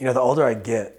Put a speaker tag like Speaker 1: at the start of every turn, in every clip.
Speaker 1: You know, the older I get,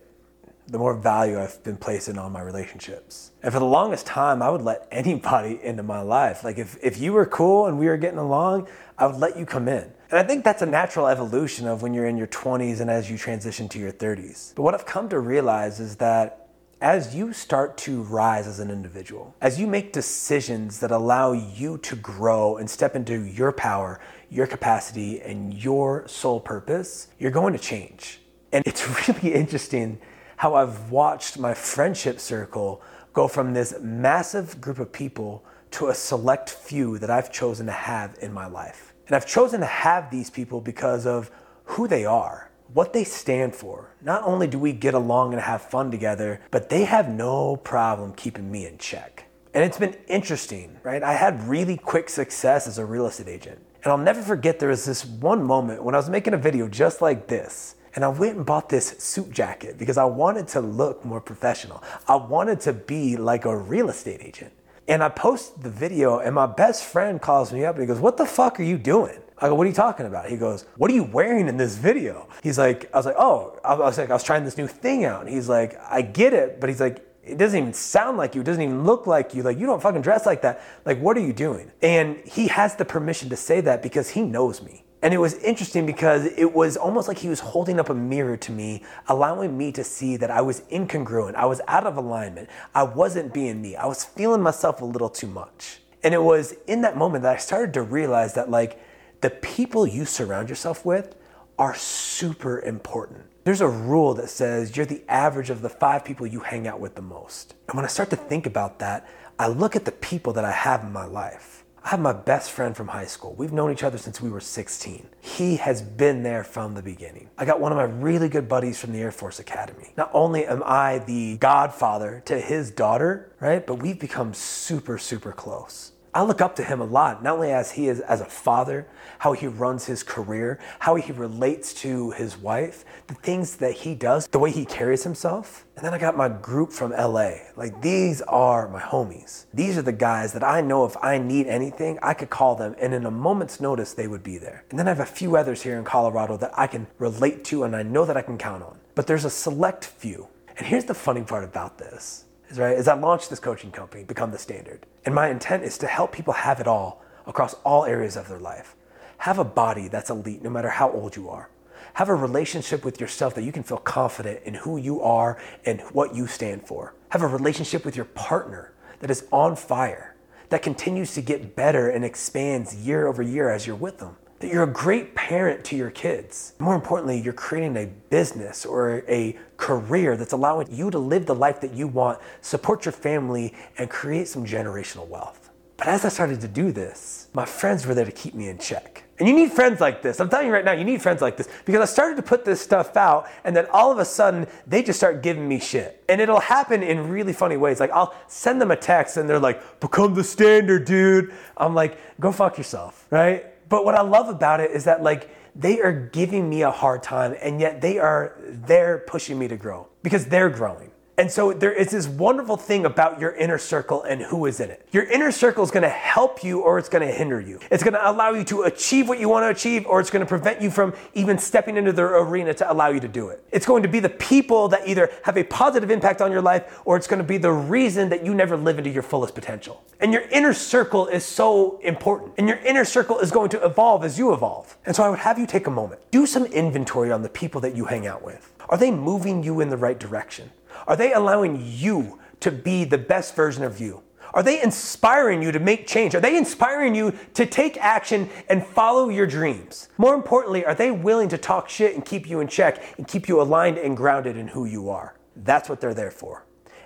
Speaker 1: the more value I've been placing on my relationships. And for the longest time, I would let anybody into my life. Like if, if you were cool and we were getting along, I would let you come in. And I think that's a natural evolution of when you're in your 20s and as you transition to your 30s. But what I've come to realize is that as you start to rise as an individual, as you make decisions that allow you to grow and step into your power, your capacity, and your sole purpose, you're going to change. And it's really interesting how I've watched my friendship circle go from this massive group of people to a select few that I've chosen to have in my life. And I've chosen to have these people because of who they are, what they stand for. Not only do we get along and have fun together, but they have no problem keeping me in check. And it's been interesting, right? I had really quick success as a real estate agent. And I'll never forget there was this one moment when I was making a video just like this and I went and bought this suit jacket because I wanted to look more professional. I wanted to be like a real estate agent. And I posted the video, and my best friend calls me up and he goes, What the fuck are you doing? I go, What are you talking about? He goes, What are you wearing in this video? He's like, I was like, Oh, I was like, I was trying this new thing out. And he's like, I get it, but he's like, it doesn't even sound like you. It doesn't even look like you. Like, you don't fucking dress like that. Like, what are you doing? And he has the permission to say that because he knows me. And it was interesting because it was almost like he was holding up a mirror to me, allowing me to see that I was incongruent. I was out of alignment. I wasn't being me. I was feeling myself a little too much. And it was in that moment that I started to realize that, like, the people you surround yourself with are super important. There's a rule that says you're the average of the five people you hang out with the most. And when I start to think about that, I look at the people that I have in my life I have my best friend from high school. We've known each other since we were 16. He has been there from the beginning. I got one of my really good buddies from the Air Force Academy. Not only am I the godfather to his daughter, right, but we've become super, super close. I look up to him a lot, not only as he is as a father, how he runs his career, how he relates to his wife, the things that he does, the way he carries himself. And then I got my group from LA. Like these are my homies. These are the guys that I know if I need anything, I could call them and in a moment's notice they would be there. And then I have a few others here in Colorado that I can relate to and I know that I can count on. But there's a select few. And here's the funny part about this is right is I launched this coaching company, Become the Standard. And my intent is to help people have it all across all areas of their life. Have a body that's elite no matter how old you are. Have a relationship with yourself that you can feel confident in who you are and what you stand for. Have a relationship with your partner that is on fire, that continues to get better and expands year over year as you're with them that you're a great parent to your kids. More importantly, you're creating a business or a career that's allowing you to live the life that you want, support your family, and create some generational wealth. But as I started to do this, my friends were there to keep me in check. And you need friends like this. I'm telling you right now, you need friends like this because I started to put this stuff out and then all of a sudden they just start giving me shit. And it'll happen in really funny ways. Like I'll send them a text and they're like, become the standard, dude. I'm like, go fuck yourself, right? But what I love about it is that like they are giving me a hard time and yet they are there pushing me to grow because they're growing. And so there is this wonderful thing about your inner circle and who is in it. Your inner circle is going to help you or it's going to hinder you. It's going to allow you to achieve what you want to achieve or it's going to prevent you from even stepping into the arena to allow you to do it. It's going to be the people that either have a positive impact on your life or it's going to be the reason that you never live into your fullest potential. And your inner circle is so important. And your inner circle is going to evolve as you evolve. And so I would have you take a moment. Do some inventory on the people that you hang out with. Are they moving you in the right direction? Are they allowing you to be the best version of you? Are they inspiring you to make change? Are they inspiring you to take action and follow your dreams? More importantly, are they willing to talk shit and keep you in check and keep you aligned and grounded in who you are? That's what they're there for.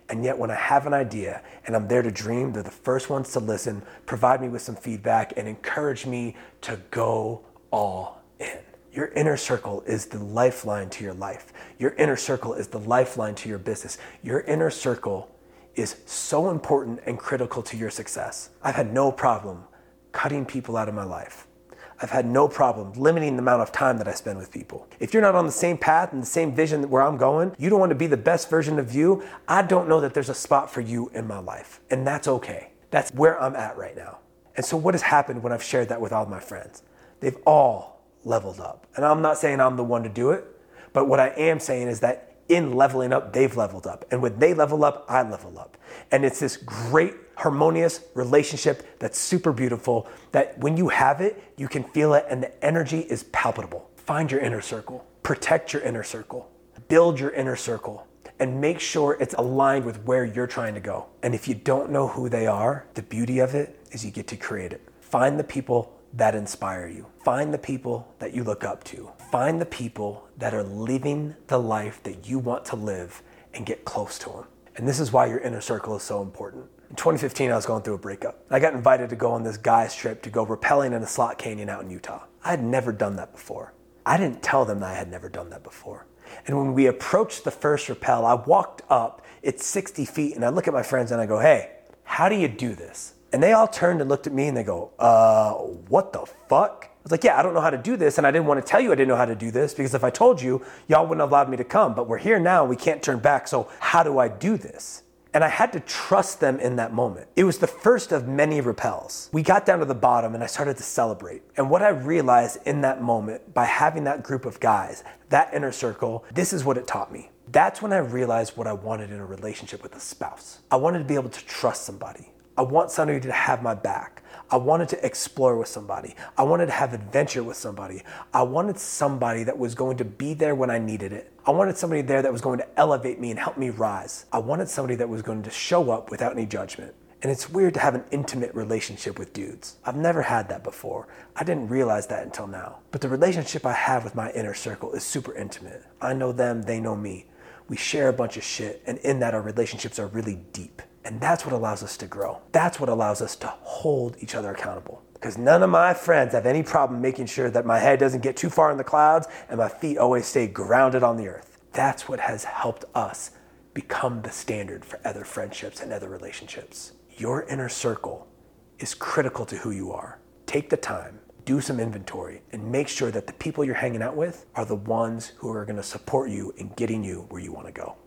Speaker 1: And yet, when I have an idea and I'm there to dream, they're the first ones to listen, provide me with some feedback, and encourage me to go all in. Your inner circle is the lifeline to your life. Your inner circle is the lifeline to your business. Your inner circle is so important and critical to your success. I've had no problem cutting people out of my life. I've had no problem limiting the amount of time that I spend with people. If you're not on the same path and the same vision where I'm going, you don't want to be the best version of you, I don't know that there's a spot for you in my life. And that's okay. That's where I'm at right now. And so, what has happened when I've shared that with all my friends? They've all leveled up. And I'm not saying I'm the one to do it, But what I am saying is that in leveling up, they've leveled up. And when they level up, I level up. And it's this great, harmonious relationship that's super beautiful that when you have it, you can feel it and the energy is palpable. Find your inner circle, protect your inner circle, build your inner circle, and make sure it's aligned with where you're trying to go. And if you don't know who they are, the beauty of it is you get to create it. Find the people that inspire you. Find the people that you look up to. Find the people that are living the life that you want to live and get close to them. And this is why your inner circle is so important. In 2015, I was going through a breakup. I got invited to go on this guy's trip to go rappelling in a slot canyon out in Utah. I had never done that before. I didn't tell them that I had never done that before. And when we approached the first rappel, I walked up, it's 60 feet, and I look at my friends and I go, hey, how do you do this? And they all turned and looked at me and they go, uh, what the fuck? I was like, yeah, I don't know how to do this. And I didn't want to tell you I didn't know how to do this because if I told you, y'all wouldn't have allowed me to come. But we're here now, we can't turn back. So how do I do this? And I had to trust them in that moment. It was the first of many rappels. We got down to the bottom and I started to celebrate. And what I realized in that moment by having that group of guys, that inner circle, this is what it taught me. That's when I realized what I wanted in a relationship with a spouse. I wanted to be able to trust somebody. I want somebody to have my back. I wanted to explore with somebody. I wanted to have adventure with somebody. I wanted somebody that was going to be there when I needed it. I wanted somebody there that was going to elevate me and help me rise. I wanted somebody that was going to show up without any judgment. And it's weird to have an intimate relationship with dudes. I've never had that before. I didn't realize that until now. But the relationship I have with my inner circle is super intimate. I know them, they know me. We share a bunch of shit, and in that, our relationships are really deep. And that's what allows us to grow. That's what allows us to hold each other accountable. Because none of my friends have any problem making sure that my head doesn't get too far in the clouds and my feet always stay grounded on the earth. That's what has helped us become the standard for other friendships and other relationships. Your inner circle is critical to who you are. Take the time, do some inventory, and make sure that the people you're hanging out with are the ones who are going to support you in getting you where you want to go.